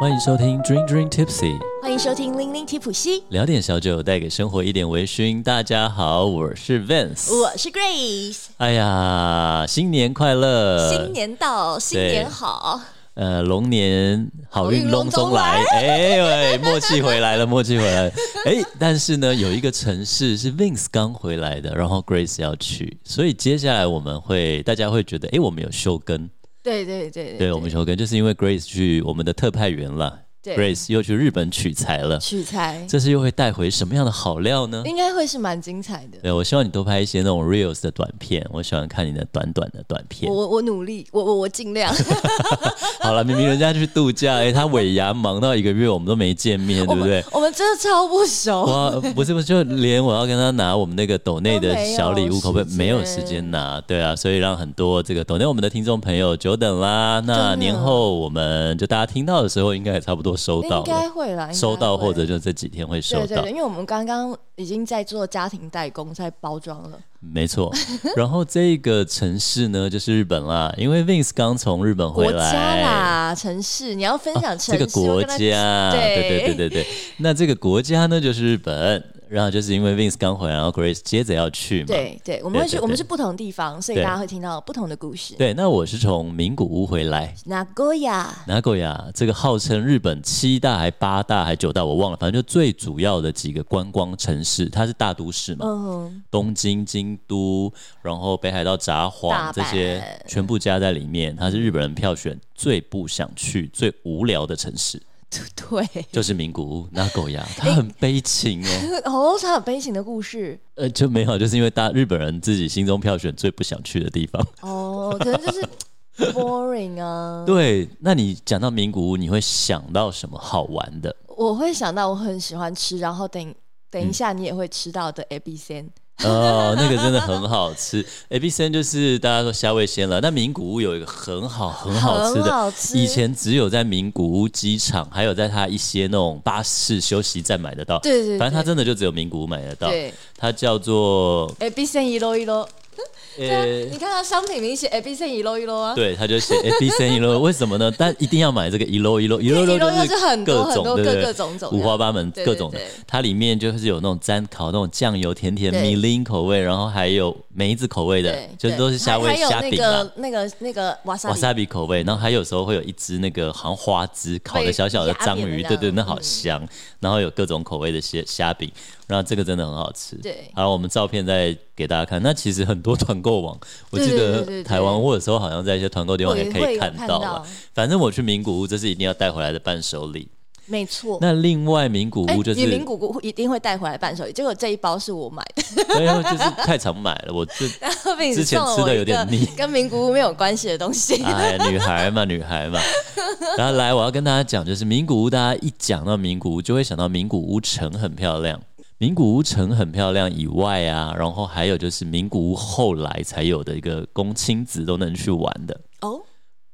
欢迎收听 Dream Dream Tipsy，欢迎收听零零提普西，聊点小酒，带给生活一点微醺。大家好，我是 Vince，我是 Grace。哎呀，新年快乐！新年到，新年好。呃，龙年好运隆中来。哎喂，默契回来了，默契回来了。哎，但是呢，有一个城市是 Vince 刚回来的，然后 Grace 要去，所以接下来我们会，大家会觉得，哎，我们有休更。对对对对，对，我们球根就是因为 Grace 去我们的特派员了。Grace 又去日本取材了，取材，这次又会带回什么样的好料呢？应该会是蛮精彩的。对，我希望你多拍一些那种 Reels 的短片，我喜欢看你的短短的短片。我我努力，我我我尽量。好了，明明人家去度假，哎，他尾牙忙到一个月，我们都没见面，对不对？我们真的超不熟。哇，不是不是，就连我要跟他拿我们那个抖内的小礼物，可不可以没有时间拿？对啊，所以让很多这个抖内我们的听众朋友久等啦。那年后我们就大家听到的时候，应该也差不多收到应该。会来，收到或者就这几天会收到。对对对，因为我们刚刚已经在做家庭代工，在包装了。没错，然后这个城市呢，就是日本啦。因为 Vince 刚从日本回来，国家啦，城市，你要分享城市、哦、这个国家，对对对对对。那这个国家呢，就是日本。然后就是因为 Vince 刚回来，然后 Grace 接着要去嘛。对对，我们会去，我们是不同地方，所以大家会听到不同的故事。对，那我是从名古屋回来，Nagoya，Nagoya，这个号称日本七大还八大还九大，我忘了，反正就最主要的几个观光城市，它是大都市嘛。嗯。东京、京都，然后北海道札幌这些全部加在里面，它是日本人票选最不想去、最无聊的城市。对，就是名古屋，那狗牙，他很悲情哦。哦，他很悲情的故事。呃，就没有，就是因为大日本人自己心中票选最不想去的地方。哦，可能就是 boring 啊。对，那你讲到名古屋，你会想到什么好玩的？我会想到我很喜欢吃，然后等等一下你也会吃到的 A B C。哦，那个真的很好吃。A B C 就是大家说虾味鲜了。那名古屋有一个很好很好吃的，以前只有在名古屋机场，还有在它一些那种巴士休息站买得到。对对对，反正它真的就只有名古屋买得到。对，它叫做 A B C 一楼一罗。呃，你看它商品名写 A B C 一路一路啊，对，它就写 A B C 一路，为什么呢？但一定要买这个一路一路一路一路就是很多很多各个种种五花八门各种。的，它里面就是有那种沾烤那种酱油甜甜米林口味，然后还有梅子口味的，就是都是虾味虾饼的，那个那个瓦萨瓦萨比口味，然后还有时候会有一只那个好像花枝烤的小小的章鱼，对对，那好香，然后有各种口味的虾虾饼。然后这个真的很好吃。对，好，我们照片再给大家看。那其实很多团购网，我记得台湾或者说好像在一些团购地方也可以看到了。反正我去名古屋，这是一定要带回来的伴手礼。没错。那另外名古屋就是名古屋一定会带回来伴手礼。结果这一包是我买的，因为就是太常买了，我就 之前吃的有点腻，跟名古屋没有关系的东西。哎，女孩嘛，女孩嘛。然后来，我要跟大家讲，就是名古屋，大家一讲到名古屋，就会想到名古屋城很漂亮。名古屋城很漂亮以外啊，然后还有就是名古屋后来才有的一个供亲子都能去玩的哦，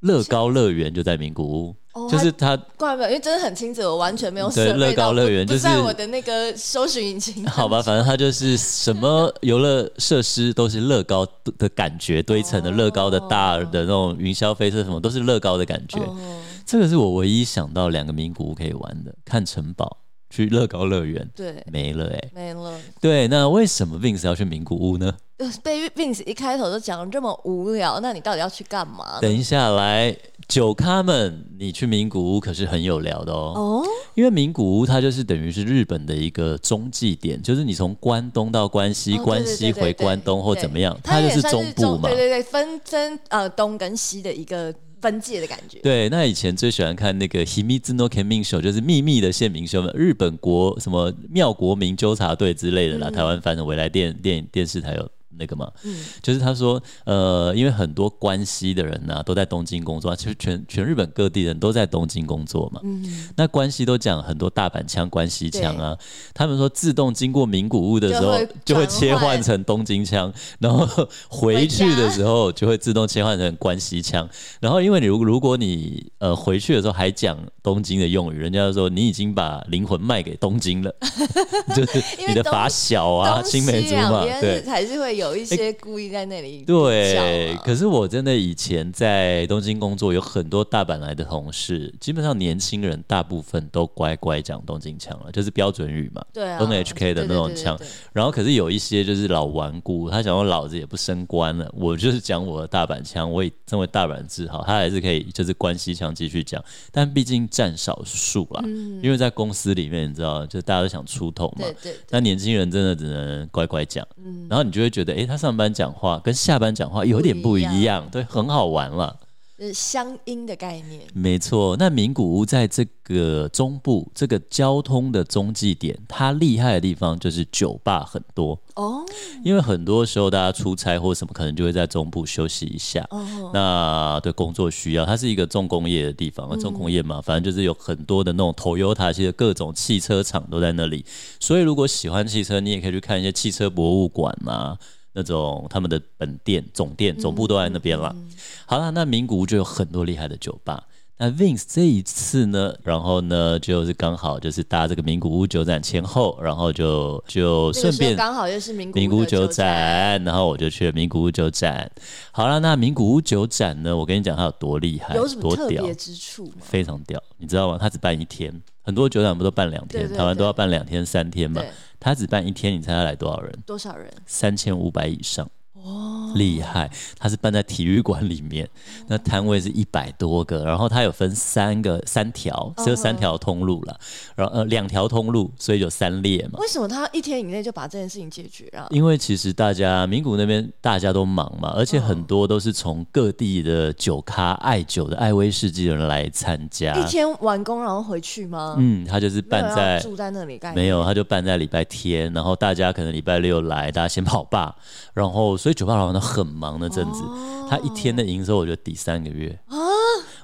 乐高乐园就在名古屋，哦、就是它怪不得，因为真的很亲子，我完全没有对乐高乐园就是在我的那个搜寻引擎。好吧，反正它就是什么 游乐设施都是乐高的感觉堆成的，乐高的大的那种云霄飞车什么都是乐高的感觉。哦、这个是我唯一想到两个名古屋可以玩的，看城堡。去乐高乐园，对，没了哎、欸，没了。对，那为什么 Vince 要去名古屋呢？被 Vince 一开头就讲的这么无聊，那你到底要去干嘛？等一下来，酒咖们，你去名古屋可是很有聊的哦。哦，因为名古屋它就是等于是日本的一个中继点，就是你从关东到关西，哦、关西回关东或怎么样，它就是中部嘛。对对对，分分呃东跟西的一个。分界的感觉。对，那以前最喜欢看那个《秘密の県民秀》，就是秘密的县民秀嘛，日本国什么妙国民纠察队之类的啦，嗯、台湾反正未来电电电视台有。那个嘛，嗯，就是他说，呃，因为很多关西的人呢、啊、都在东京工作，其实全全日本各地人都在东京工作嘛，嗯，那关西都讲很多大阪腔、关西腔啊，他们说自动经过名古屋的时候就会切换成东京腔，然后回去的时候就会自动切换成关西腔，然后因为你如如果你呃回去的时候还讲东京的用语，人家就说你已经把灵魂卖给东京了，就是你的发小啊、青梅竹马，对，还是会有。有一些故意在那里、欸。对，可是我真的以前在东京工作，有很多大阪来的同事，基本上年轻人大部分都乖乖讲东京腔了，就是标准语嘛，对啊，东 HK 的那种腔。然后可是有一些就是老顽固，他想说老子也不升官了，我就是讲我的大阪腔，我也身为大阪自豪，他还是可以就是关西腔继续讲，但毕竟占少数啦、嗯，因为在公司里面你知道，就大家都想出头嘛，对对。那年轻人真的只能乖乖讲，嗯，然后你就会觉得，哎、欸，他上班讲话跟下班讲话有点不一样，一样对，很好玩了。是乡音的概念，没错。那名古屋在这个中部，这个交通的中继点，它厉害的地方就是酒吧很多哦。因为很多时候大家出差或什么，可能就会在中部休息一下。哦。那对工作需要，它是一个重工业的地方，重工业嘛，反正就是有很多的那种 Toyota，其实各种汽车厂都在那里。所以如果喜欢汽车，你也可以去看一些汽车博物馆嘛。那种他们的本店、总店、总部都在那边了。嗯嗯、好了，那名古屋就有很多厉害的酒吧。那 Vince 这一次呢，然后呢，就是刚好就是搭这个名古屋酒展前后，然后就就顺便刚好又是名古屋酒展，然后我就去了名古屋酒展。好了，那名古屋酒展呢，我跟你讲它有多厉害，有什么特别之处？非常屌，你知道吗？它只办一天，很多酒展不都办两天，台湾都要办两天、三天嘛。他只办一天，你猜他来多少人？多少人？三千五百以上。哦，厉害！它是办在体育馆里面，那摊位是一百多个，然后它有分三个三条，只有三条通路了，然后呃两条通路，所以有三列嘛。为什么他一天以内就把这件事情解决啊？因为其实大家名古那边大家都忙嘛，而且很多都是从各地的酒咖、爱酒的、爱威士忌的人来参加。一天完工然后回去吗？嗯，他就是办在住在那里干。没有，他就办在礼拜天，然后大家可能礼拜六来，大家先跑吧，然后所以。酒吧老板都很忙那阵子，他一天的营收我就抵三个月啊！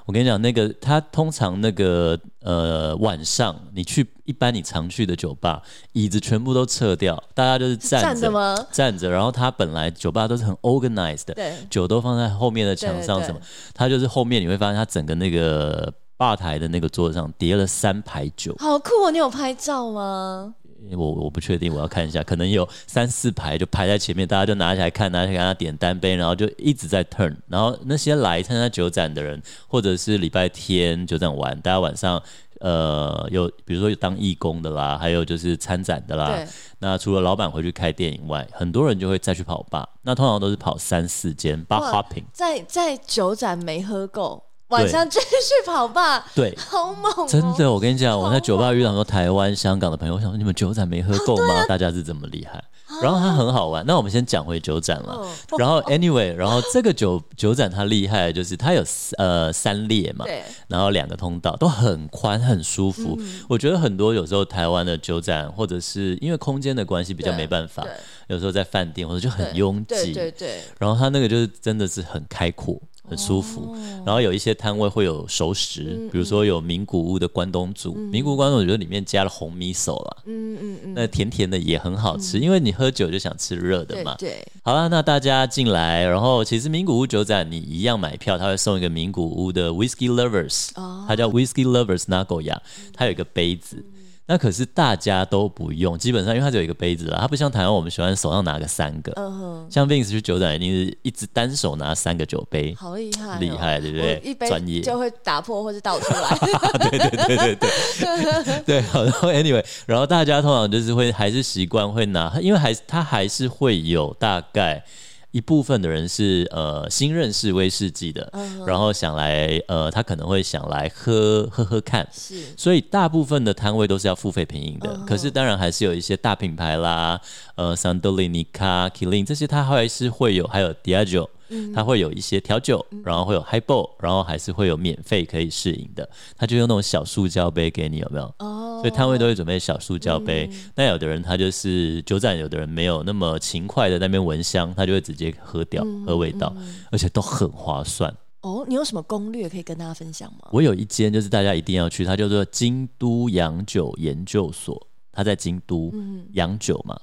我跟你讲，那个他通常那个呃晚上你去一般你常去的酒吧，椅子全部都撤掉，大家就是站着吗？站着。然后他本来酒吧都是很 organized 的，对，酒都放在后面的墙上什么，他就是后面你会发现他整个那个吧台的那个桌子上叠了三排酒，好酷哦！你有拍照吗？我我不确定，我要看一下，可能有三四排就排在前面，大家就拿起来看，拿起来给他点单杯，然后就一直在 turn。然后那些来参加酒展的人，或者是礼拜天酒展玩，大家晚上呃有比如说有当义工的啦，还有就是参展的啦。那除了老板回去开店以外，很多人就会再去跑吧。那通常都是跑三四间 bar hopping。在在酒展没喝够。晚上继续跑吧，对，好猛、哦！真的，我跟你讲，我在酒吧遇到很多台湾、香港的朋友，我想说你们酒展没喝够吗？啊啊、大家是这么厉害、啊，然后它很好玩。那我们先讲回酒展了、哦。然后 anyway，然后这个酒酒展它厉害的就是它有呃三列嘛，对，然后两个通道都很宽很舒服、嗯。我觉得很多有时候台湾的酒展或者是因为空间的关系比较没办法，有时候在饭店或者就很拥挤，对对，对对。然后它那个就是真的是很开阔。很舒服，然后有一些摊位会有熟食，嗯、比如说有名古屋的关东煮，嗯、名古屋关东煮我觉得里面加了红米手啦，嗯嗯嗯，那甜甜的也很好吃，嗯、因为你喝酒就想吃热的嘛。对，对，好啦，那大家进来，然后其实名古屋酒展你一样买票，他会送一个名古屋的 Whisky Lovers，它、哦、叫 Whisky Lovers Nagoya，它有一个杯子。那可是大家都不用，基本上因为它只有一个杯子啦，它不像台湾我们喜欢手上拿个三个，像 Vince 去酒展一定是一直单手拿三个酒杯，好厉害，厉害，对不对？一杯专业就会打破或是倒出来，对对对对对，对，好，然后 Anyway，然后大家通常就是会还是习惯会拿，因为还它还是会有大概。一部分的人是呃新认识威士忌的，uh. 然后想来呃他可能会想来喝喝喝看，是，所以大部分的摊位都是要付费品饮的。Uh. 可是当然还是有一些大品牌啦，呃，桑多利尼卡、Killing 这些，它还是会有，还有 Diageo。它会有一些调酒，然后会有 Highball，然后还是会有免费可以试饮的。他就用那种小塑胶杯给你，有没有？哦。所以摊位都会准备小塑胶杯。那有的人他就是酒展，有的人没有那么勤快的在那边闻香，他就会直接喝掉，喝味道，而且都很划算。哦，你有什么攻略可以跟大家分享吗？我有一间就是大家一定要去，它叫做京都洋酒研究所，它在京都，洋酒嘛。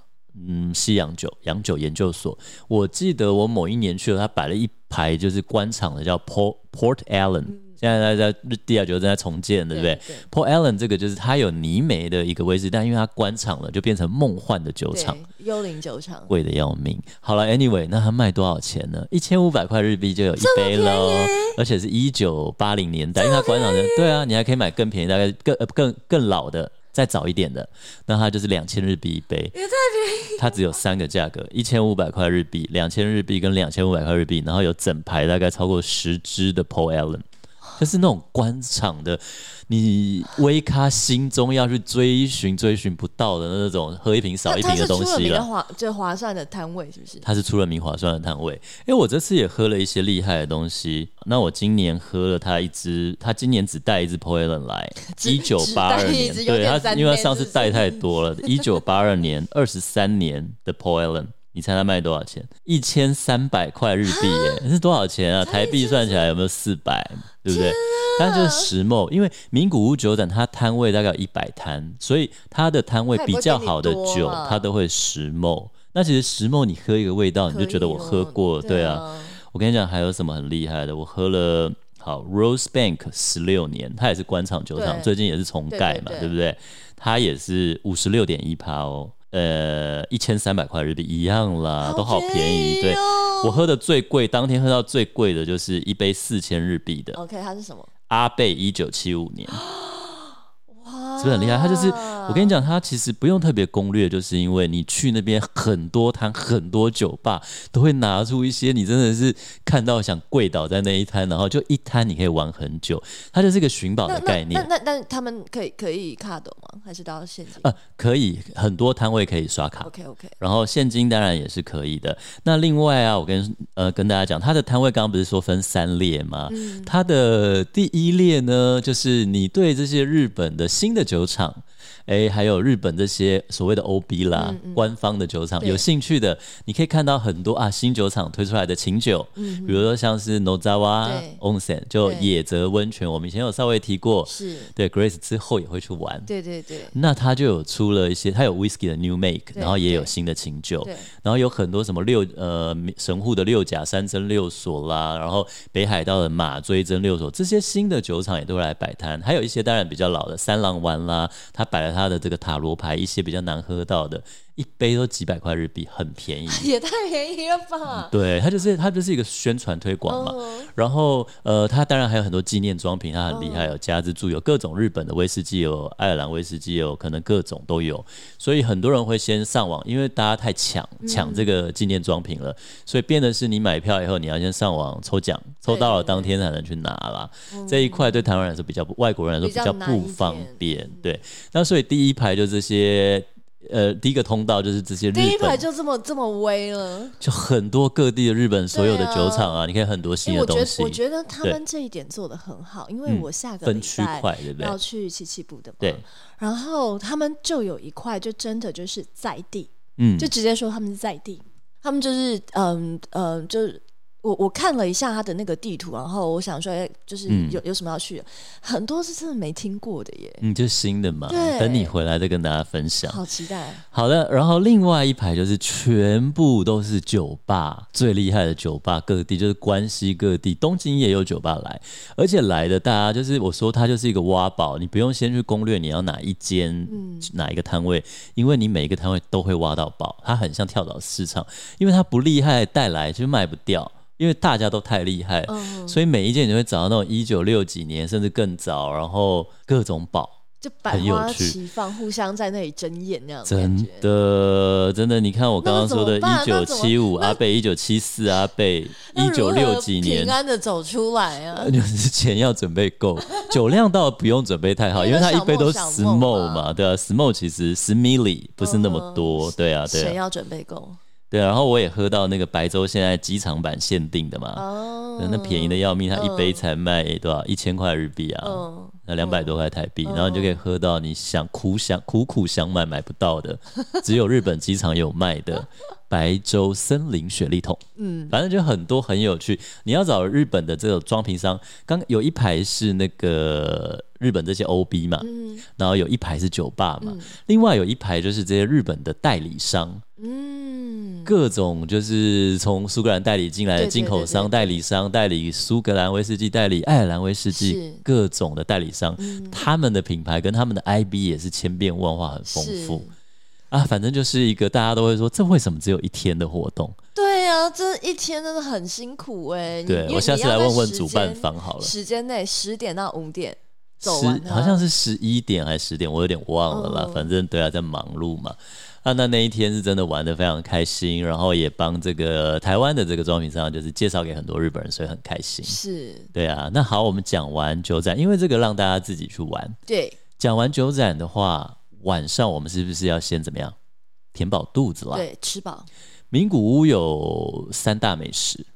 嗯，西洋酒洋酒研究所，我记得我某一年去了，他摆了一排就是官场的，叫 Port Port Allen，现在在在地下酒正在重建，对不对，？Port Allen 这个就是它有泥煤的一个威士，但因为它官厂了，就变成梦幻的酒厂，幽灵酒厂，贵的要命。好了，Anyway，那它卖多少钱呢？一千五百块日币就有一杯喽，而且是一九八零年代，因为它官厂的，对啊，你还可以买更便宜，大概更呃更更老的。再早一点的，那它就是两千日币一杯，也太便宜。它只有三个价格：一千五百块日币、两千日币跟两千五百块日币，然后有整排大概超过十支的 Paul Allen，就是那种官场的。你微咖心中要去追寻追寻不到的那种喝一瓶少一瓶的东西了，划就划算的摊位是不是？它是出了名划算的摊位。因为我这次也喝了一些厉害的东西。那我今年喝了它一支，它今年只带一支 Allen 来，一九八二年，对它，因为它上次带太多了，一九八二年二十三年的 Allen，你猜它卖多少钱？一千三百块日币耶，是多少钱啊？台币算起来有没有四百？对不对？但就是石墨，因为名古屋酒展它摊位大概有一百摊，所以它的摊位比较好的酒，它都会石墨。那其实石墨你喝一个味道，你就觉得我喝过，对啊。我跟你讲，还有什么很厉害的？我喝了好 Rosebank 十六年，它也是官场酒厂，最近也是重盖嘛，对不对？它也是五十六点一趴哦。呃，一千三百块日币一样啦，都好便宜。对，我喝的最贵，当天喝到最贵的就是一杯四千日币的。OK，它是什么？阿贝一九七五年。是不是很厉害？他就是我跟你讲，他其实不用特别攻略，就是因为你去那边很多摊、很多酒吧都会拿出一些你真的是看到想跪倒在那一摊，然后就一摊你可以玩很久。它就是一个寻宝的概念。那那，他们可以可以卡斗吗？还是都要现金？呃，可以，很多摊位可以刷卡。OK OK。然后现金当然也是可以的。那另外啊，我跟呃跟大家讲，他的摊位刚刚不是说分三列吗？嗯。他的第一列呢，就是你对这些日本的新的。酒厂，哎，还有日本这些所谓的 OB 啦，嗯嗯、官方的酒厂，有兴趣的，你可以看到很多啊，新酒厂推出来的琴酒，嗯、比如说像是 Nozawa Onsen，就野泽温泉，我们以前有稍微提过，是。对 Grace 之后也会去玩，对对对，那他就有出了一些，他有 Whisky 的 New Make，然后也有新的琴酒，然后有很多什么六呃神户的六甲山珍六所啦，然后北海道的马追珍六所，这些新的酒厂也都会来摆摊，还有一些当然比较老的三郎湾。啦，他摆了他的这个塔罗牌，一些比较难喝到的，一杯都几百块日币，很便宜，也太便宜了吧？对，它就是它就是一个宣传推广嘛。Uh. 然后呃，它当然还有很多纪念装品，它很厉害，有加之助，有各种日本的威士忌，有爱尔兰威士忌，有可能各种都有。所以很多人会先上网，因为大家太抢抢这个纪念装品了，所以变得是你买票以后，你要先上网抽奖，抽到了当天才能去拿啦。这一块对台湾人来说比较不，外国人来说比较不方便。对，那所以第一排就这些。呃，第一个通道就是这些日本，第一排就这么这么威了，就很多各地的日本所有的酒厂啊，啊，你看很多新的东西。我觉得他们这一点做的很好，因为我下个礼拜要去七七部的嘛，对，然后他们就有一块就真的就是在地，嗯，就直接说他们是在地，他们就是嗯嗯就是。我我看了一下他的那个地图，然后我想说，哎，就是有有什么要去很多是真的没听过的耶。嗯，就新的嘛，等你回来再跟大家分享。好期待。好的，然后另外一排就是全部都是酒吧，最厉害的酒吧，各地就是关西各地，东京也有酒吧来，而且来的大家就是我说它就是一个挖宝，你不用先去攻略你要哪一间，嗯，哪一个摊位，因为你每一个摊位都会挖到宝，它很像跳蚤市场，因为它不厉害带来就卖不掉。因为大家都太厉害，嗯，所以每一件你会找到那种一九六几年甚至更早，然后各种宝，就百花齐放，互相在那里争艳那样子。真的，真的，你看我刚刚说的，一九七五阿贝，一九七四阿贝，一九六几年平安的走出来啊！就是钱要准备够，酒量倒不用准备太好，因为他一杯都 small 嘛，对啊，small 其实十 milli 不是那么多，对啊，对啊，钱要准备够。对，然后我也喝到那个白粥现在机场版限定的嘛，oh, 那便宜的要命，它一杯才卖多少？一千块日币啊，oh, 那两百多块台币，oh, 然后你就可以喝到你想苦想苦苦想买买不到的，只有日本机场有卖的白州森林雪莉桶。嗯，反正就很多很有趣。你要找日本的这种装瓶商，刚有一排是那个日本这些 OB 嘛，嗯，然后有一排是酒吧嘛，嗯，另外有一排就是这些日本的代理商，嗯。嗯，各种就是从苏格兰代理进来的进口商、代理商代理苏格兰威士忌、代理爱尔兰威士忌，各种的代理商，嗯、他们的品牌跟他们的 IB 也是千变万化，很丰富啊。反正就是一个大家都会说，这为什么只有一天的活动？对呀、啊，这一天真的很辛苦哎。对，我下次来问问主办方好了，时间内十点到五点。十好像是十一点还是十点，我有点忘了啦。哦、反正对啊，在忙碌嘛。啊，那那一天是真的玩的非常开心，然后也帮这个台湾的这个装品商就是介绍给很多日本人，所以很开心。是，对啊。那好，我们讲完酒展，因为这个让大家自己去玩。对，讲完酒展的话，晚上我们是不是要先怎么样？填饱肚子啦？对，吃饱。名古屋有三大美食，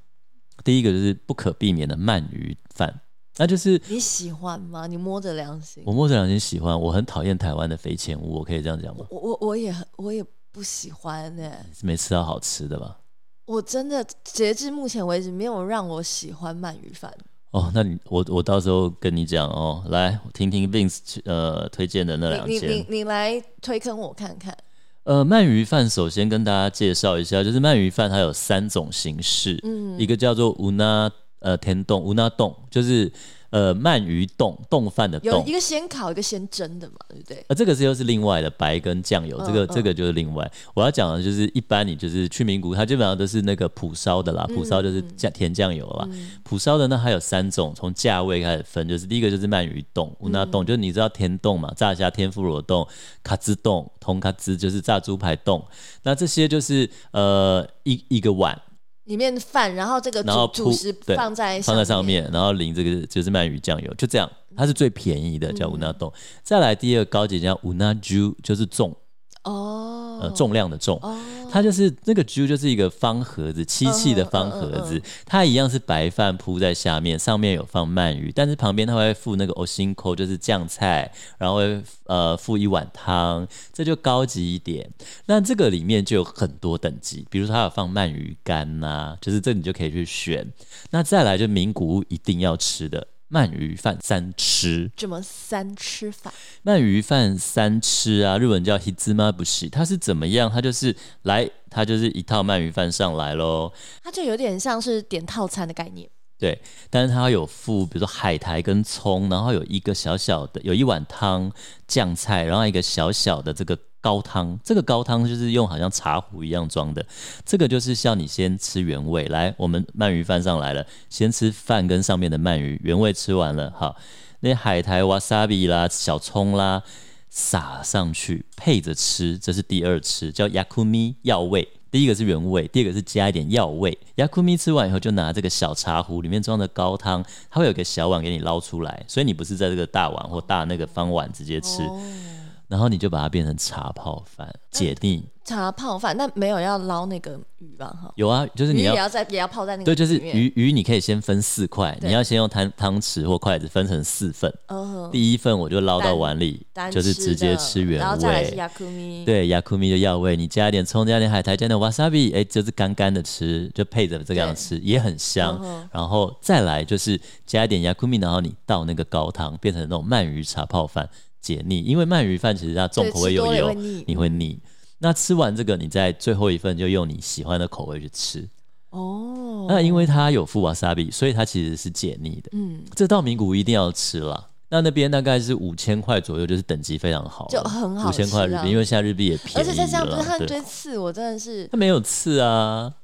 第一个就是不可避免的鳗鱼饭。那就是你喜欢吗？你摸着良心，我摸着良心喜欢。我很讨厌台湾的肥前屋，我可以这样讲吗？我我我也我也不喜欢呢、欸。没吃到好吃的吧？我真的截至目前为止没有让我喜欢鳗鱼饭。哦，那你我我到时候跟你讲哦，来听听 Vince 呃推荐的那两间，你你你来推坑我看看。呃，鳗鱼饭首先跟大家介绍一下，就是鳗鱼饭它有三种形式，嗯，一个叫做无那。呃，天洞无那洞就是呃鳗鱼冻冻饭的冻，有一个先烤，一个先蒸的嘛，对不对？啊、呃，这个是又是另外的白跟酱油，这个、嗯、这个就是另外。我要讲的就是，一般你就是去名古屋，它基本上都是那个普烧的啦，普烧就是酱甜酱油啦。普烧、嗯、的呢还有三种，从价位开始分，就是第一个就是鳗鱼冻、乌纳丼，就是你知道天冻嘛，炸虾天妇罗冻、卡兹冻、通卡兹就是炸猪排冻，那这些就是呃一一个碗。里面的饭，然后这个主，然后主食放在放在上面，然后淋这个就是鳗鱼酱油，就这样，它是最便宜的，叫乌纳丼。嗯、再来第二个高级叫乌纳猪，就是重哦，呃，重量的重。哦它就是那个猪，就是一个方盒子，漆器的方盒子，它一样是白饭铺在下面，上面有放鳗鱼，但是旁边它会附那个おしんこ，就是酱菜，然后会呃附一碗汤，这就高级一点。那这个里面就有很多等级，比如说它有放鳗鱼干呐、啊，就是这你就可以去选。那再来就名古屋一定要吃的。 鳗鱼饭三吃，怎么三吃法？鳗鱼饭三吃啊，日文叫 hitsumabushi，它是怎么样？它就是来，它就是一套鳗鱼饭上来喽。它就有点像是点套餐的概念。对，但是它有附，比如说海苔跟葱，然后有一个小小的，有一碗汤酱菜，然后一个小小的这个。高汤，这个高汤就是用好像茶壶一样装的，这个就是像你先吃原味，来，我们鳗鱼饭上来了，先吃饭跟上面的鳗鱼，原味吃完了，好，那海苔、瓦萨比啦、小葱啦，撒上去配着吃，这是第二吃，叫ヤクミ药味，第一个是原味，第二个是加一点药味，ヤクミ吃完以后就拿这个小茶壶里面装的高汤，它会有个小碗给你捞出来，所以你不是在这个大碗或大那个方碗直接吃。哦 然后你就把它变成茶泡饭，解腻。嗯、茶泡饭，那没有要捞那个鱼吧？哈，有啊，就是你要也要在也要泡在那个对，就是鱼鱼，你可以先分四块，你要先用汤汤匙或筷子分成四份。哦、第一份我就捞到碗里，就是直接吃原味。然后再来是 Yakumi，对，Yakumi 的药味，你加一点葱，加一点海苔，加点 wasabi，哎，就是干干的吃，就配着这个样吃，也很香。哦、然后再来就是加一点 Yakumi，然后你倒那个高汤，变成那种鳗鱼茶泡饭。解腻，因为鳗鱼饭其实它重口味又油，会你会腻。那吃完这个，你在最后一份就用你喜欢的口味去吃。哦，那因为它有富瓦萨比，所以它其实是解腻的。嗯，这道名古屋一定要吃了。那那边大概是五千块左右，就是等级非常好，就很好。五千块日币，因为现在日币也便宜。而且再这样，不是它堆刺，我真的是它没有刺啊。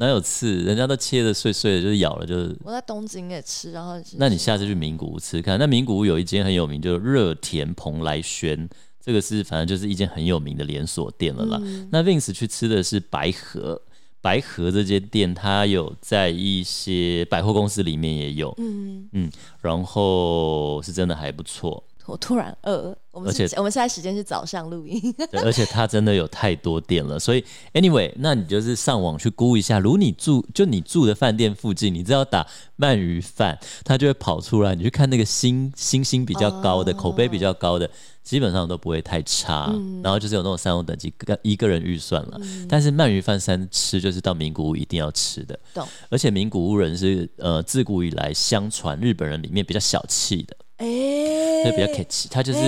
哪有刺？人家都切的碎碎的，就是咬了就是。我在东京也吃，然后。那你下次去名古屋吃看。那名古屋有一间很有名，就是热田蓬莱轩，这个是反正就是一间很有名的连锁店了啦。嗯、那 Vince 去吃的是白河，白河这间店它有在一些百货公司里面也有，嗯嗯，然后是真的还不错。我突然饿，我们而且我们现在时间是早上录音，对，而且它真的有太多店了，所以 anyway，那你就是上网去估一下，如你住就你住的饭店附近，你只要打鳗鱼饭，它就会跑出来，你去看那个星星星比较高的，哦、口碑比较高的，基本上都不会太差，嗯、然后就是有那种三种等级，一个人预算了，嗯、但是鳗鱼饭三吃就是到名古屋一定要吃的，懂而且名古屋人是呃自古以来相传日本人里面比较小气的。哎，所以比较客气，他就是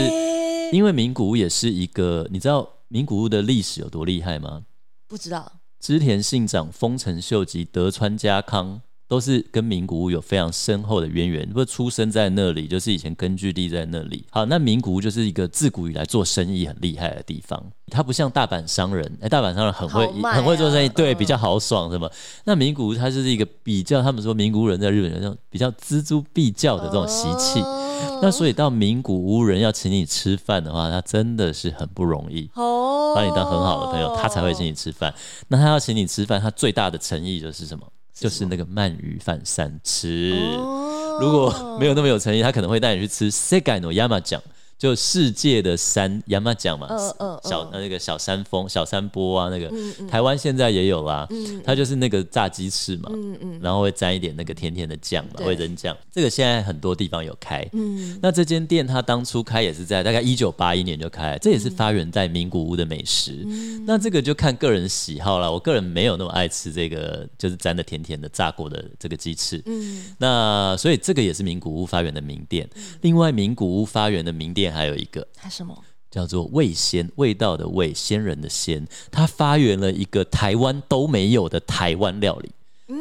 因为名古屋也是一个，你知道名古屋的历史有多厉害吗？不知道。织田信长、丰臣秀吉、德川家康。都是跟名古屋有非常深厚的渊源，不出生在那里，就是以前根据地在那里。好，那名古屋就是一个自古以来做生意很厉害的地方，它不像大阪商人，哎、欸，大阪商人很会、啊、很会做生意，对，比较豪爽什么。嗯、那名古屋它就是一个比较，他们说名古屋人在日本人那种比较锱铢必较的这种习气。哦、那所以到名古屋人要请你吃饭的话，他真的是很不容易哦，把你当很好的朋友，他才会请你吃饭。那他要请你吃饭，他最大的诚意就是什么？就是那个鳗鱼饭三吃，哦、如果没有那么有诚意，他可能会带你去吃 Segai no Yamajan。就世界的山，山讲嘛，呃呃、小那个小山峰、小山坡啊，那个、台湾现在也有啦。嗯、它就是那个炸鸡翅嘛，嗯嗯、然后会沾一点那个甜甜的酱嘛，对会扔酱。这个现在很多地方有开。嗯、那这间店它当初开也是在大概一九八一年就开，这也是发源在名古屋的美食。嗯、那这个就看个人喜好了。我个人没有那么爱吃这个，就是沾的甜甜的炸过的这个鸡翅。嗯、那所以这个也是名古屋发源的名店。嗯、另外，名古屋发源的名店。还有一个，它什么叫做味仙？味道的味，仙人的仙，它发源了一个台湾都没有的台湾料理，嗯，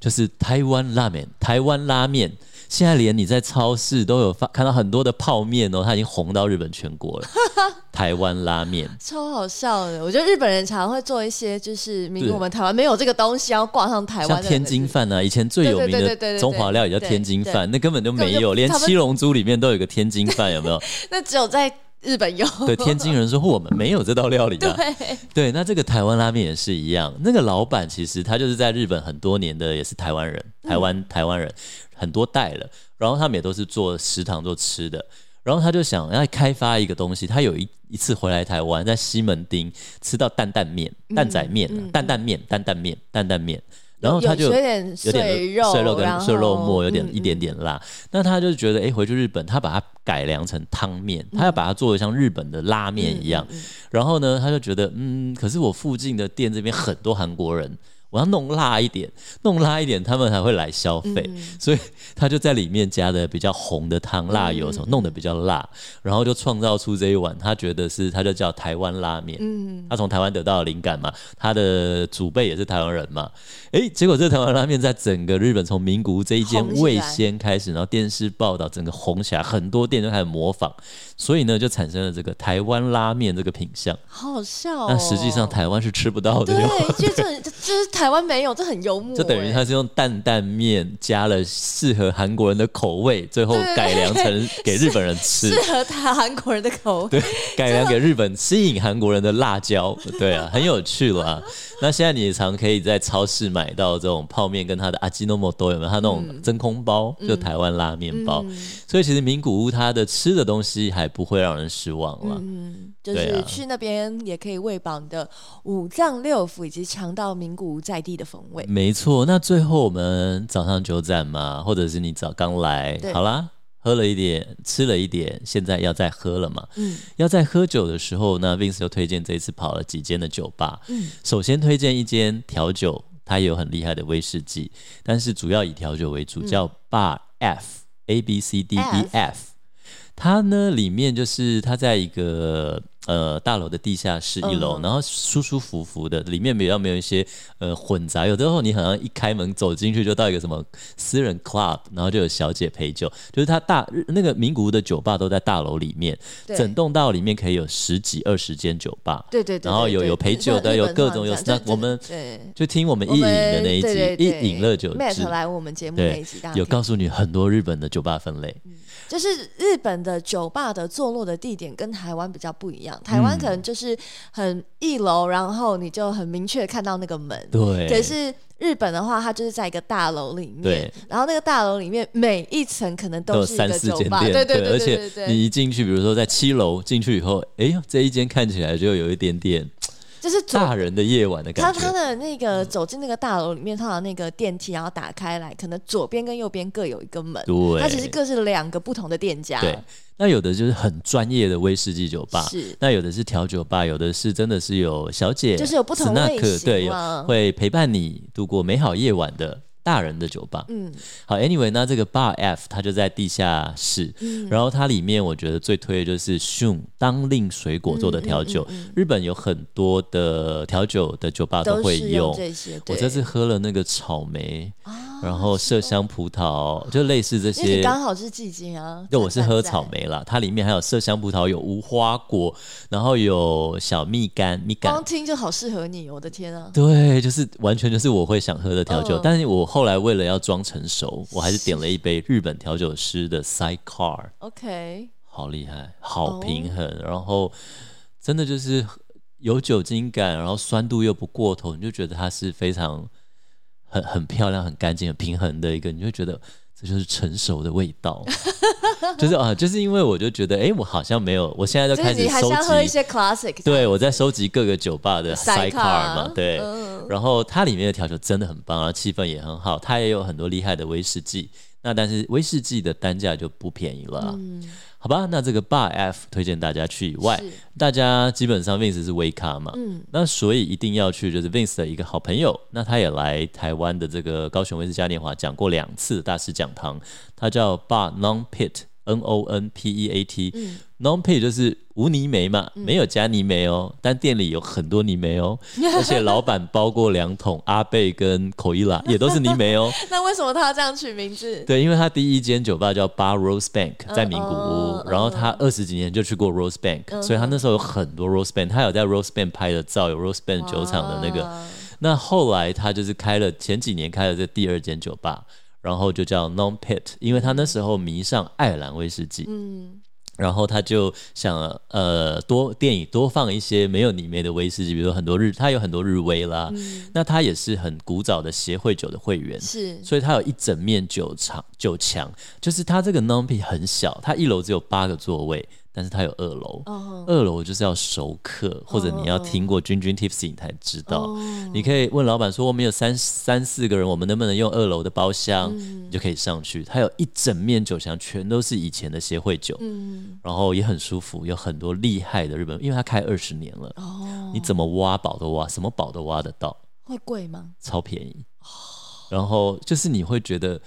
就是台湾拉面。台湾拉面现在连你在超市都有发看到很多的泡面哦，它已经红到日本全国了。台湾拉面超好笑的，我觉得日本人常常会做一些，就是明明我们台湾没有这个东西，要挂上台湾。像天津饭啊，以前最有名的中华料理叫天津饭，那根本就没有，连七龙珠里面都有个天津饭，有没有？那只有在日本有。对，天津人说我们没有这道料理啊。对对，那这个台湾拉面也是一样，那个老板其实他就是在日本很多年的，也是台湾人，台湾台湾人很多代了，然后他们也都是做食堂做吃的。然后他就想要开发一个东西，他有一一次回来台湾，在西门町吃到担担面、担仔面、担担面、担担面、担担面，然后他就有点碎肉，碎肉跟碎肉末有点一点点辣。那他就觉得，哎，回去日本，他把它改良成汤面，他要把它做的像日本的拉面一样。然后呢，他就觉得，嗯，可是我附近的店这边很多韩国人。我要弄辣一点，弄辣一点，他们才会来消费。嗯、所以他就在里面加的比较红的汤、辣油什么，弄得比较辣，然后就创造出这一碗。他觉得是，他就叫台湾拉面。嗯，他从台湾得到的灵感嘛，他的祖辈也是台湾人嘛。哎，结果这台湾拉面在整个日本，从名古屋这一间味仙开始，然后电视报道整个红起来，很多店都开始模仿，所以呢，就产生了这个台湾拉面这个品相。好好笑哦！那实际上台湾是吃不到的。对，就这这是台。台湾没有，这很幽默。就等于它是用担担面加了适合韩国人的口味，最后改良成给日本人吃，适合他韩国人的口味。对，改良给日本吸引韩国人的辣椒。对啊，很有趣了啊。那现在你也常可以在超市买到这种泡面，跟它的阿基诺莫多有没有？它那种真空包，嗯、就台湾拉面包。嗯、所以其实名古屋它的吃的东西还不会让人失望了。嗯，就是去那边也可以喂饱你的五脏六腑，以及尝到名古屋在地的风味。没错。那最后我们早上九站嘛，或者是你早刚来，好啦。喝了一点，吃了一点，现在要再喝了嘛？嗯，要在喝酒的时候呢，Vince 就推荐这一次跑了几间的酒吧。嗯，首先推荐一间调酒，它也有很厉害的威士忌，但是主要以调酒为主，叫 Bar F，A B C D E F。它呢里面就是它在一个。呃，大楼的地下室一楼，嗯、然后舒舒服服的，里面比较没有一些呃混杂。有的时候你好像一开门走进去就到一个什么私人 club，然后就有小姐陪酒。就是它大那个名古屋的酒吧都在大楼里面，对整栋大楼里面可以有十几二十间酒吧。对对对，然后有有陪酒的，有各种有。那我们就听我们一饮的那一集，一饮乐酒。Matt 来我们节目那一集，有告诉你很多日本的酒吧分类。嗯就是日本的酒吧的坐落的地点跟台湾比较不一样，台湾可能就是很一楼，然后你就很明确看到那个门。对。可是日本的话，它就是在一个大楼里面，对。然后那个大楼里面每一层可能都是一个酒吧，三四间店，对对对，而且你一进去，比如说在七楼进去以后，哎呦，这一间看起来就有一点点。就是大人的夜晚的感觉。他他的那个走进那个大楼里面，他的那个电梯，然后打开来，可能左边跟右边各有一个门。对，它其实各是两个不同的店家。对，那有的就是很专业的威士忌酒吧，是。那有的是调酒吧，有的是真的是有小姐，就是有不同类型，对，会陪伴你度过美好夜晚的大人的酒吧。嗯，好，Anyway，那这个 Bar F 它就在地下室，嗯、然后它里面我觉得最推的就是 Shun 当令水果做的调酒。嗯嗯嗯、日本有很多的调酒的酒吧都会用，这些。我这次喝了那个草莓。啊然后麝香葡萄就类似这些，刚好是季节啊。对，我是喝草莓啦，它里面还有麝香葡萄，有无花果，然后有小蜜柑，蜜柑。光听就好适合你，我的天啊！对，就是完全就是我会想喝的调酒。但是我后来为了要装成熟，我还是点了一杯日本调酒师的 Sidecar。OK，好厉害，好平衡，然后真的就是有酒精感，然后酸度又不过头，你就觉得它是非常。很很漂亮、很干净、很平衡的一个，你会觉得这就是成熟的味道，就是啊，就是因为我就觉得，哎，我好像没有，我现在就开始收集一些 classic，对，我在收集各个酒吧的 sidecar 嘛，对，嗯、然后它里面的调酒真的很棒，然后气氛也很好，它也有很多厉害的威士忌，那但是威士忌的单价就不便宜了。嗯好吧，那这个 Bar F 推荐大家去以外，大家基本上 Vince 是微咖嘛，嗯，那所以一定要去，就是 Vince 的一个好朋友，那他也来台湾的这个高雄威士嘉年华讲过两次大师讲堂，他叫 Bar Non Pit。N O N P E A T，嗯，Non Pit 就是无泥煤嘛，嗯、没有加泥煤哦，但店里有很多泥煤哦，而且老板包过两桶阿贝跟口伊拉 也都是泥煤哦。那为什么他要这样取名字？对，因为他第一间酒吧叫 Bar Rosebank，在名古屋，嗯、然后他二十几年就去过 Rosebank，、嗯、所以他那时候有很多 Rosebank，他有在 Rosebank 拍的照，有 Rosebank 酒厂的那个。那后来他就是开了前几年开了这第二间酒吧。然后就叫 Non Pit，因为他那时候迷上爱尔兰威士忌，嗯，然后他就想呃多电影多放一些没有泥煤的威士忌，比如说很多日，他有很多日威啦，嗯、那他也是很古早的协会酒的会员，是，所以他有一整面酒厂酒墙，就是他这个 Non Pit 很小，他一楼只有八个座位。但是它有二楼，uh. 二楼就是要熟客，或者你要听过君君 Tipsy 你才知道。Uh. 你可以问老板说，我们有三三四个人，我们能不能用二楼的包厢？Uh. 你就可以上去。它有一整面酒墙，全都是以前的协会酒，uh. 然后也很舒服，有很多厉害的日本，因为它开二十年了，uh. 你怎么挖宝都挖，什么宝都挖得到。会贵吗？超便宜。然后就是你会觉得。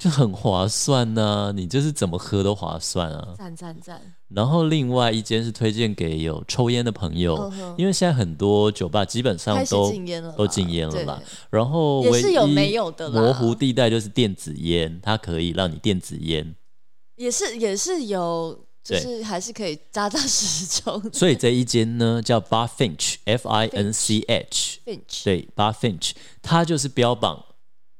就很划算呐、啊，你就是怎么喝都划算啊！赞赞赞！然后另外一间是推荐给有抽烟的朋友，因为现在很多酒吧基本上都禁烟了，都禁烟了嘛。然后也是有没有的模糊地带就是电子烟，它可以让你电子烟，也是也是有，就是还是可以扎扎实实抽。所以这一间呢叫 Bar Finch，F I N C H，Finch，对，Bar Finch，它就是标榜。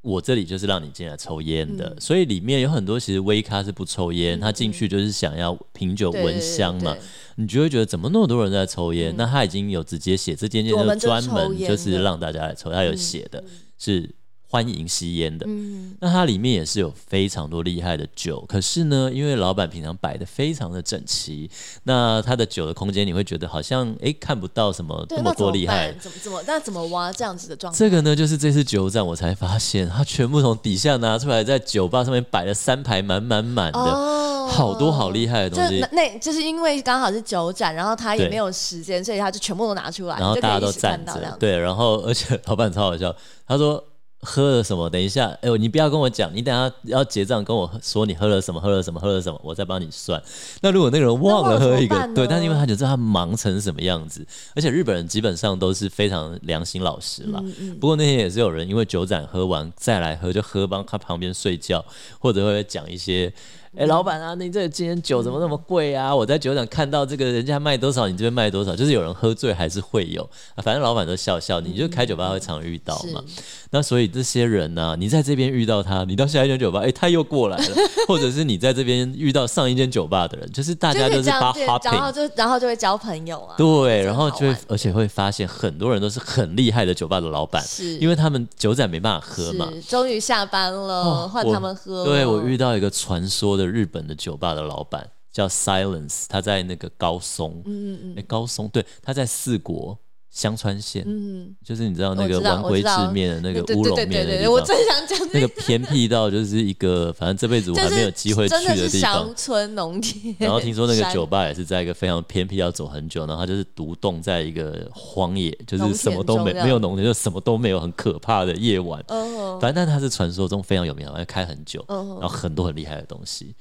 我这里就是让你进来抽烟的，嗯、所以里面有很多其实微咖是不抽烟，嗯、他进去就是想要品酒闻香嘛，你就会觉得怎么那么多人在抽烟？嗯、那他已经有直接写这间店就专门就是让大家来抽，他有写的是。欢迎吸烟的，嗯、那它里面也是有非常多厉害的酒。可是呢，因为老板平常摆的非常的整齐，那他的酒的空间你会觉得好像哎看不到什么那么多厉害，怎么怎么那怎么挖这样子的状态？这个呢，就是这次酒展我才发现，他全部从底下拿出来，在酒吧上面摆了三排满满满的，哦、好多好厉害的东西。那就是因为刚好是酒展，然后他也没有时间，所以他就全部都拿出来，然后大家都站着，对，然后而且老板超好笑，他说。喝了什么？等一下，哎呦，你不要跟我讲，你等下要结账跟我说你喝了什么，喝了什么，喝了什么，我再帮你算。那如果那个人忘了喝一个，对，但是因为他就知道他忙成什么样子，而且日本人基本上都是非常良心老实啦。嗯嗯、不过那天也是有人因为酒盏喝完再来喝，就喝帮他旁边睡觉，或者会讲一些。哎，老板啊，你这今天酒怎么那么贵啊？我在酒厂看到这个人家卖多少，你这边卖多少，就是有人喝醉还是会有啊。反正老板都笑笑，你就开酒吧会常遇到嘛。那所以这些人呢，你在这边遇到他，你到下一间酒吧，哎，他又过来了，或者是你在这边遇到上一间酒吧的人，就是大家都是发 hopping，然后就然后就会交朋友啊。对，然后就会而且会发现很多人都是很厉害的酒吧的老板，是因为他们酒展没办法喝嘛。终于下班了，换他们喝。对，我遇到一个传说的日本的酒吧的老板叫 Silence，他在那个高松，嗯嗯嗯，高松，对，他在四国，香川县，嗯，就是你知道那个丸龟制面的那个乌龙面的地方，想讲那个偏僻到就是一个，反正这辈子我还没有机会去的地方。乡村农田。然后听说那个酒吧也是在一个非常偏僻，要走很久，然后它就是独栋在一个荒野，就是什么都没没有农田，就什么都没有，很可怕的夜晚。哦反正但它是传说中非常有名，要开很久，然后很多很厉害的东西。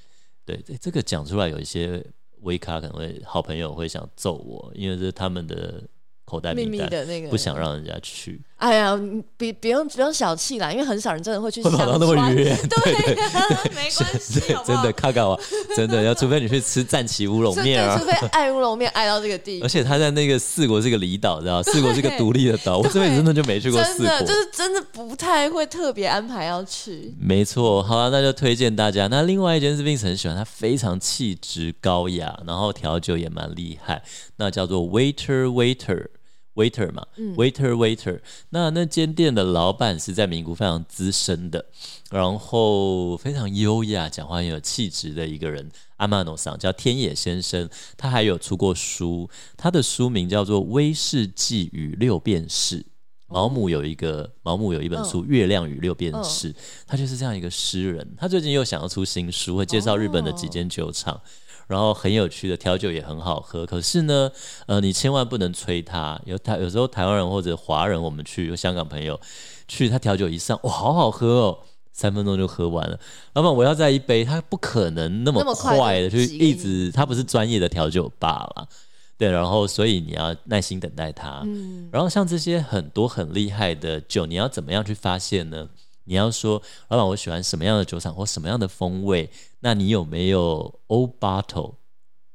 对，这个讲出来有一些微咖可能会好朋友会想揍我，因为这是他们的。口袋名单的那个，不想让人家去。哎呀，别不用不用小气啦，因为很少人真的会去。会跑到那么远，对，对，没关系，真的看看我，真的要，除非你去吃赞岐乌龙面啊，除非爱乌龙面爱到这个地。而且他在那个四国是个离岛，知道四国是个独立的岛，我这辈子真的就没去过四国，就是真的不太会特别安排要去。没错，好了，那就推荐大家。那另外一间是 Vince 很喜欢，他非常气质高雅，然后调酒也蛮厉害，那叫做 Waiter Waiter。Waiter 嘛、嗯、waiter waiter，那那间店的老板是在名古非常资深的，然后非常优雅，讲话很有气质的一个人。阿玛诺桑叫天野先生，他还有出过书，他的书名叫做《威士忌与六便士》。毛姆有一个毛姆有一本书《月亮与六便士》，他就是这样一个诗人。他最近又想要出新书，会介绍日本的几间酒厂。然后很有趣的调酒也很好喝，可是呢，呃，你千万不能催他。有台有时候台湾人或者华人，我们去有香港朋友去，他调酒一上，哇，好好喝哦，三分钟就喝完了。老板，我要再一杯，他不可能那么快的，就一直，他不是专业的调酒吧啦，对，然后所以你要耐心等待他。嗯，然后像这些很多很厉害的酒，你要怎么样去发现呢？你要说，老板，我喜欢什么样的酒厂或什么样的风味？那你有没有 old bottle？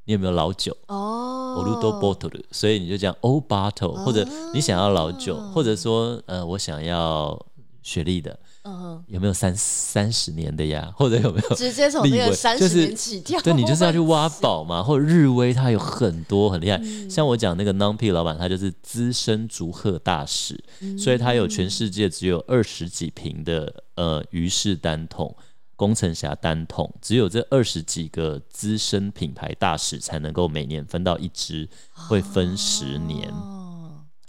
你有没有老酒？哦，old bottle。所以你就讲 old bottle，或者你想要老酒，或者说，呃，我想要雪莉的。嗯，有没有三三十年的呀？或者有没有直接从那个三十年起跳？对，你就是要去挖宝嘛。或者日威，它有很多很厉害。嗯、像我讲那个 Nonpi 老板，他就是资深竹鹤大使，嗯、所以他有全世界只有二十几瓶的呃鱼氏单桶、工程侠单桶，只有这二十几个资深品牌大使才能够每年分到一支，会分十年。哦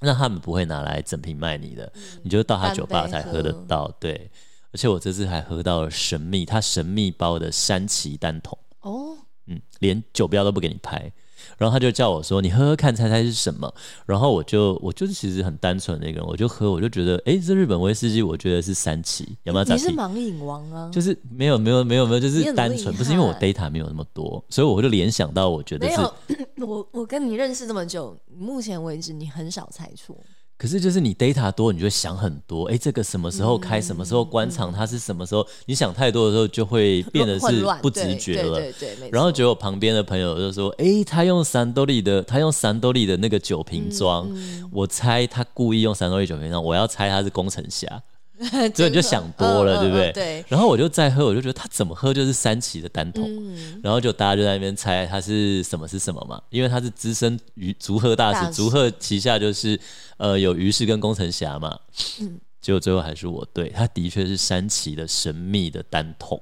那他们不会拿来整瓶卖你的，嗯、你就到他酒吧才喝得到。对，而且我这次还喝到了神秘，他神秘包的山崎单桶。哦，嗯，连酒标都不给你拍。然后他就叫我说：“你喝喝看，猜猜是什么？”然后我就我就是其实很单纯的一个人，我就喝，我就觉得，哎，这日本威士忌，我觉得是三七。有没有？你是盲饮王啊？就是没有没有没有没有，就是单纯，不是因为我 data 没有那么多，所以我就联想到，我觉得是。我 我跟你认识这么久，目前为止你很少猜错。可是就是你 data 多，你就会想很多。哎，这个什么时候开，什么时候关场，它是什么时候？你想太多的时候，就会变得是不直觉了。对对对。然后结果旁边的朋友就说：“哎，他用三多利的，他用三多利的那个酒瓶装。我猜他故意用三多利酒瓶装，我要猜他是工程侠。” 所以你就想多了，对不对？对。然后我就再喝，我就觉得他怎么喝就是山崎的单桶。然后就大家就在那边猜他是什么是什么嘛，因为他是资深鱼竹鹤大使，竹鹤旗下就是呃有于氏跟工程侠嘛。结果最后还是我对，他的确是山崎的神秘的单桶，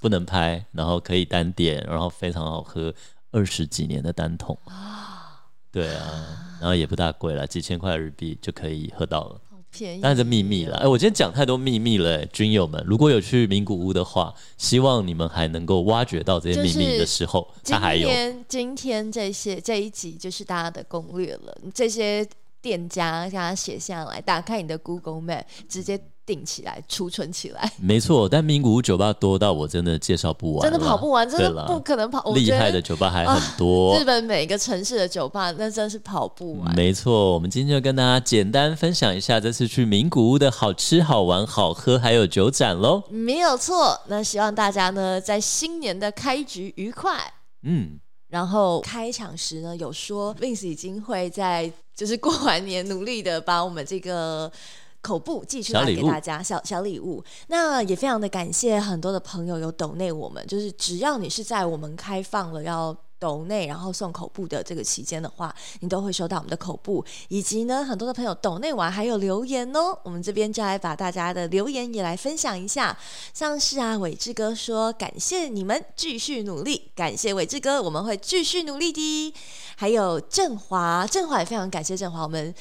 不能拍，然后可以单点，然后非常好喝，二十几年的单桶。对啊，然后也不大贵了，几千块日币就可以喝到了。但是秘密了，哎，我今天讲太多秘密了，军友们，如果有去名古屋的话，希望你们还能够挖掘到这些秘密的时候，它还有。今天今天这些这一集就是大家的攻略了，这些店家给他写下来，打开你的 Google Map，直接。定起来，储存起来。没错，但名古屋酒吧多到我真的介绍不完，真的跑不完，真的不可能跑。厉害的酒吧还很多，啊，日本每个城市的酒吧那真是跑不完。没错，我们今天就跟大家简单分享一下这次去名古屋的好吃、好玩、好喝，还有酒展喽。没有错，那希望大家呢在新年的开局愉快。嗯，然后开场时呢有说，Vince 已经会在就是过完年努力的把我们这个。口部寄出来给大家小小礼物，那也非常的感谢很多的朋友有抖内我们，就是只要你是在我们开放了要抖内，然后送口部的这个期间的话，你都会收到我们的口部，以及呢，很多的朋友抖内完还有留言哦。我们这边就来把大家的留言也来分享一下，像是啊，伟志哥说感谢你们继续努力，感谢伟志哥，我们会继续努力的。还有振华，振华也非常感谢振华，我们。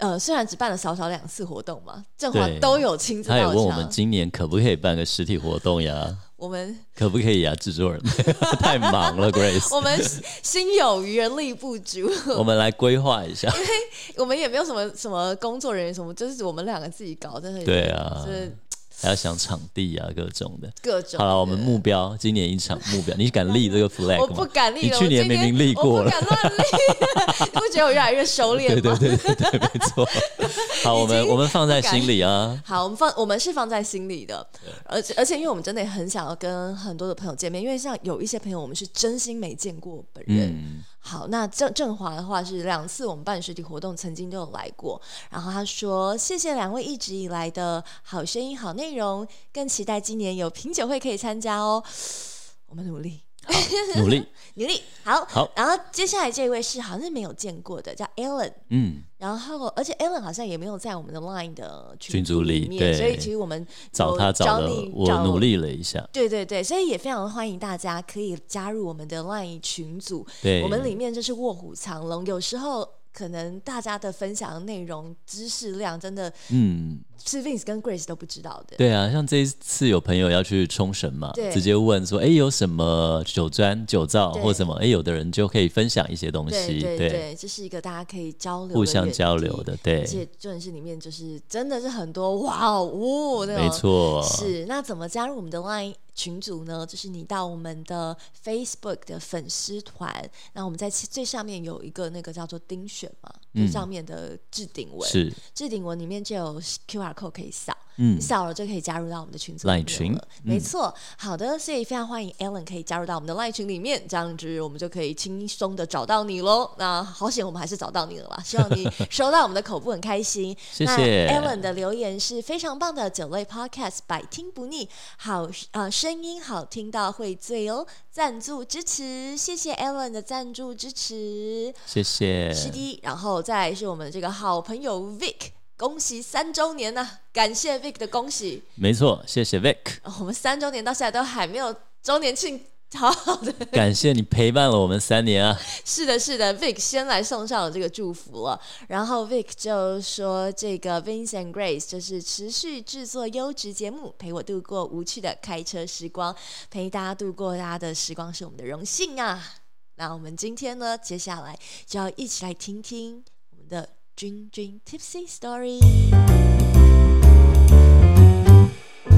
呃，虽然只办了少少两次活动嘛，正华都有亲自。他也问我们今年可不可以办个实体活动呀？我们可不可以呀？制作人 太忙了，Grace。我们心有余而力不足。我们来规划一下，因为我们也没有什么什么工作人员什么，就是我们两个自己搞，真的。对啊。还要想场地啊，各种的，各种。好了，我们目标今年一场目标，你敢立这个 flag 吗？我不敢立。你去年明明立过了。我不敢乱立。你不觉得我越来越收敛吗？对对对对对，没错。好，我们我们放在心里啊。好，我们放我们是放在心里的，而且而且因为我们真的很想要跟很多的朋友见面，因为像有一些朋友我们是真心没见过本人。嗯好，那郑郑华的话是两次我们办实体活动，曾经都有来过。然后他说：“谢谢两位一直以来的好声音、好内容，更期待今年有品酒会可以参加哦。”我们努力。努力，努力，好，好。然后接下来这位是好像是没有见过的，叫 Alan，嗯，然后而且 Alan 好像也没有在我们的 Line 的群组里面，对，所以其实我们找他找了，我努力了一下，对对对，所以也非常欢迎大家可以加入我们的 Line 群组，对，我们里面就是卧虎藏龙，有时候。可能大家的分享的内容、知识量真的，嗯，是 Vince 跟 Grace 都不知道的。对啊，像这一次有朋友要去冲绳嘛，直接问说：“哎，有什么酒砖、酒造或什么？”哎，有的人就可以分享一些东西。对对，这是一个大家可以交流、互相交流的。对，而且重点是里面就是真的是很多哇哦，没错，是。那怎么加入我们的 Line？群组呢，就是你到我们的 Facebook 的粉丝团，那我们在最上面有一个那个叫做丁选嘛，最、嗯、上面的置顶文，是置顶文里面就有 QR code 可以扫。嗯，扫了就可以加入到我们的群组里面了。群，嗯、没错。好的，所以非常欢迎 Alan 可以加入到我们的 Line 群里面，这样子我们就可以轻松的找到你喽。那好险，我们还是找到你了啦。希望你收到我们的口部很开心。谢谢。Alan 的留言是非常棒的酒类 Podcast，百听不腻，好啊、呃，声音好听到会醉哦。赞助支持，谢谢 Alan 的赞助支持，谢谢。是的，然后再来是我们这个好朋友 Vic。恭喜三周年呐、啊！感谢 Vic 的恭喜。没错，谢谢 Vic。我们三周年到现在都还没有周年庆，好好的。感谢你陪伴了我们三年啊！是的，是的，Vic 先来送上了这个祝福了。然后 Vic 就说：“这个 Vince and Grace 就是持续制作优质节目，陪我度过无趣的开车时光，陪大家度过大家的时光是我们的荣幸啊！”那我们今天呢，接下来就要一起来听听我们的。君君 Tipsy Story。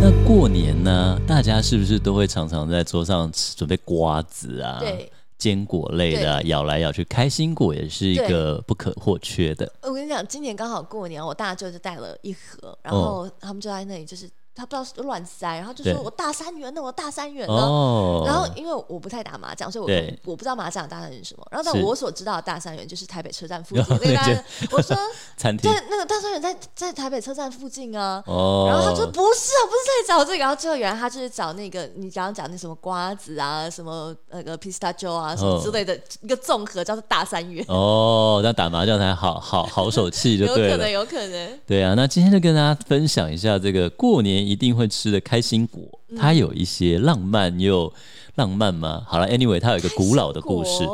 那过年呢，大家是不是都会常常在桌上吃准备瓜子啊？对，坚果类的、啊、咬来咬去，开心果也是一个不可或缺的。我跟你讲，今年刚好过年，我大舅就带了一盒，然后他们就在那里就是。他不知道是乱塞，然后就说我大三元的，我大三元的。哦、然后因为我不太打麻将，所以我我不知道麻将的大三元是什么。然后但我所知道的大三元就是台北车站附 近那个大。我说 餐厅对，那个大三元在在台北车站附近啊。哦、然后他说不是啊，不是在找这个。然后最后原来他就是找那个你刚刚讲那什么瓜子啊，什么那个 pistachio 啊什么之类的一个综合叫做大三元。哦，那打麻将才好好好手气就对了。有可能，有可能。对啊，那今天就跟大家分享一下这个过年。一定会吃的开心果，它有一些浪漫又浪漫吗？好了，Anyway，它有一个古老的故事。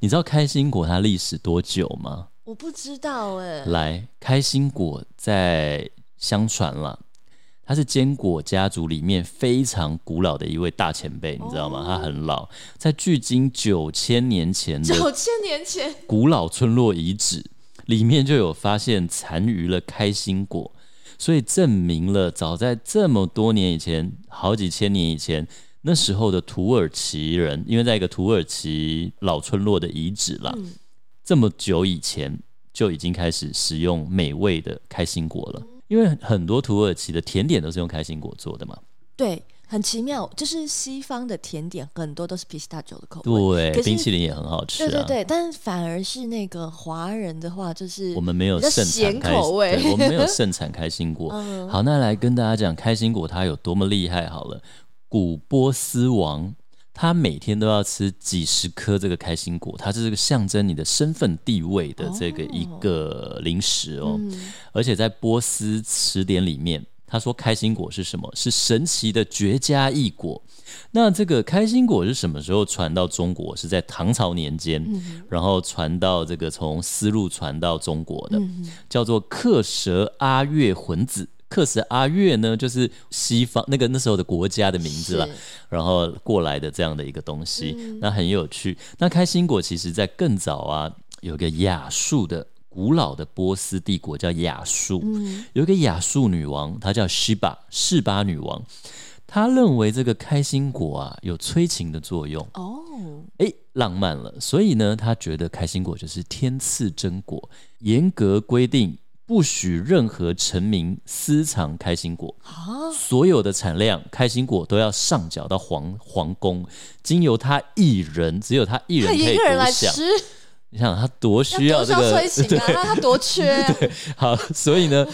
你知道开心果它历史多久吗？我不知道哎。来，开心果在相传了，它是坚果家族里面非常古老的一位大前辈，你知道吗？它很老，在距今九千年前的九千年前古老村落遗址里面就有发现残余了开心果。所以证明了，早在这么多年以前，好几千年以前，那时候的土耳其人，因为在一个土耳其老村落的遗址啦，嗯、这么久以前就已经开始使用美味的开心果了。因为很多土耳其的甜点都是用开心果做的嘛。对。很奇妙，就是西方的甜点很多都是 pistachio 的口味，对，冰淇淋也很好吃，啊，对对对，但反而是那个华人的话，就是我们没有盛产开口味，我们没有 盛产开心果。嗯、好，那来跟大家讲开心果它有多么厉害。好了，古波斯王他每天都要吃几十颗这个开心果，它是这个象征你的身份地位的这个一个零食哦。嗯、而且在波斯词典里面，他说开心果是什么？是神奇的绝佳异果。那这个开心果是什么时候传到中国？是在唐朝年间，嗯、然后传到这个从丝路传到中国的，嗯、叫做克什阿月魂子。克什阿月呢，就是西方那个那时候的国家的名字了，然后过来的这样的一个东西，嗯、那很有趣。那开心果其实在更早啊，有个亚述的古老的波斯帝国叫亚述，嗯、有一个亚述女王，她叫西巴示巴女王。她认为这个开心果啊有催情的作用。哦，哎，浪漫了，所以呢，她觉得开心果就是天赐真果，严格规定不许任何臣民私藏开心果。啊，所有的产量开心果都要上缴到皇皇宫，经由她一人，只有她一人可以独享，你想他多需要这个，催情啊，他多缺 好，所以呢。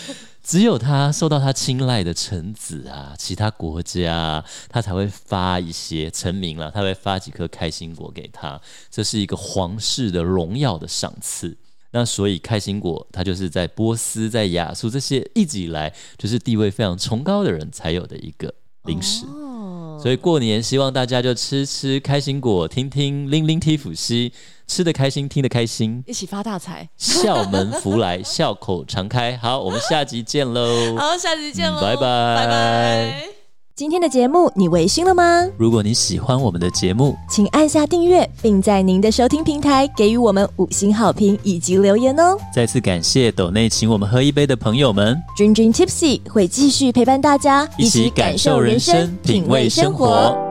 只有他受到他青睐的臣子啊，其他国家啊，他才会发一些臣民了，他会发几颗开心果给他，这是一个皇室的荣耀的赏赐。那所以开心果，它就是在波斯、在亚述这些一直以来就是地位非常崇高的人才有的一个零食。哦，所以过年希望大家就吃吃开心果，听听铃铃 T 府西。吃的开心，听得开心，一起发大财，笑门福来，笑口常开。好，我们下集见喽！好，下集见喽！拜拜、嗯，拜拜。今天的节目你微醺了吗？如果你喜欢我们的节目，请按下订阅，并在您的收听平台给予我们五星好评以及留言哦。再次感谢斗内请我们喝一杯的朋友们。Dream Dream Tipsy 会继续陪伴大家，一起感受人生，品味生活。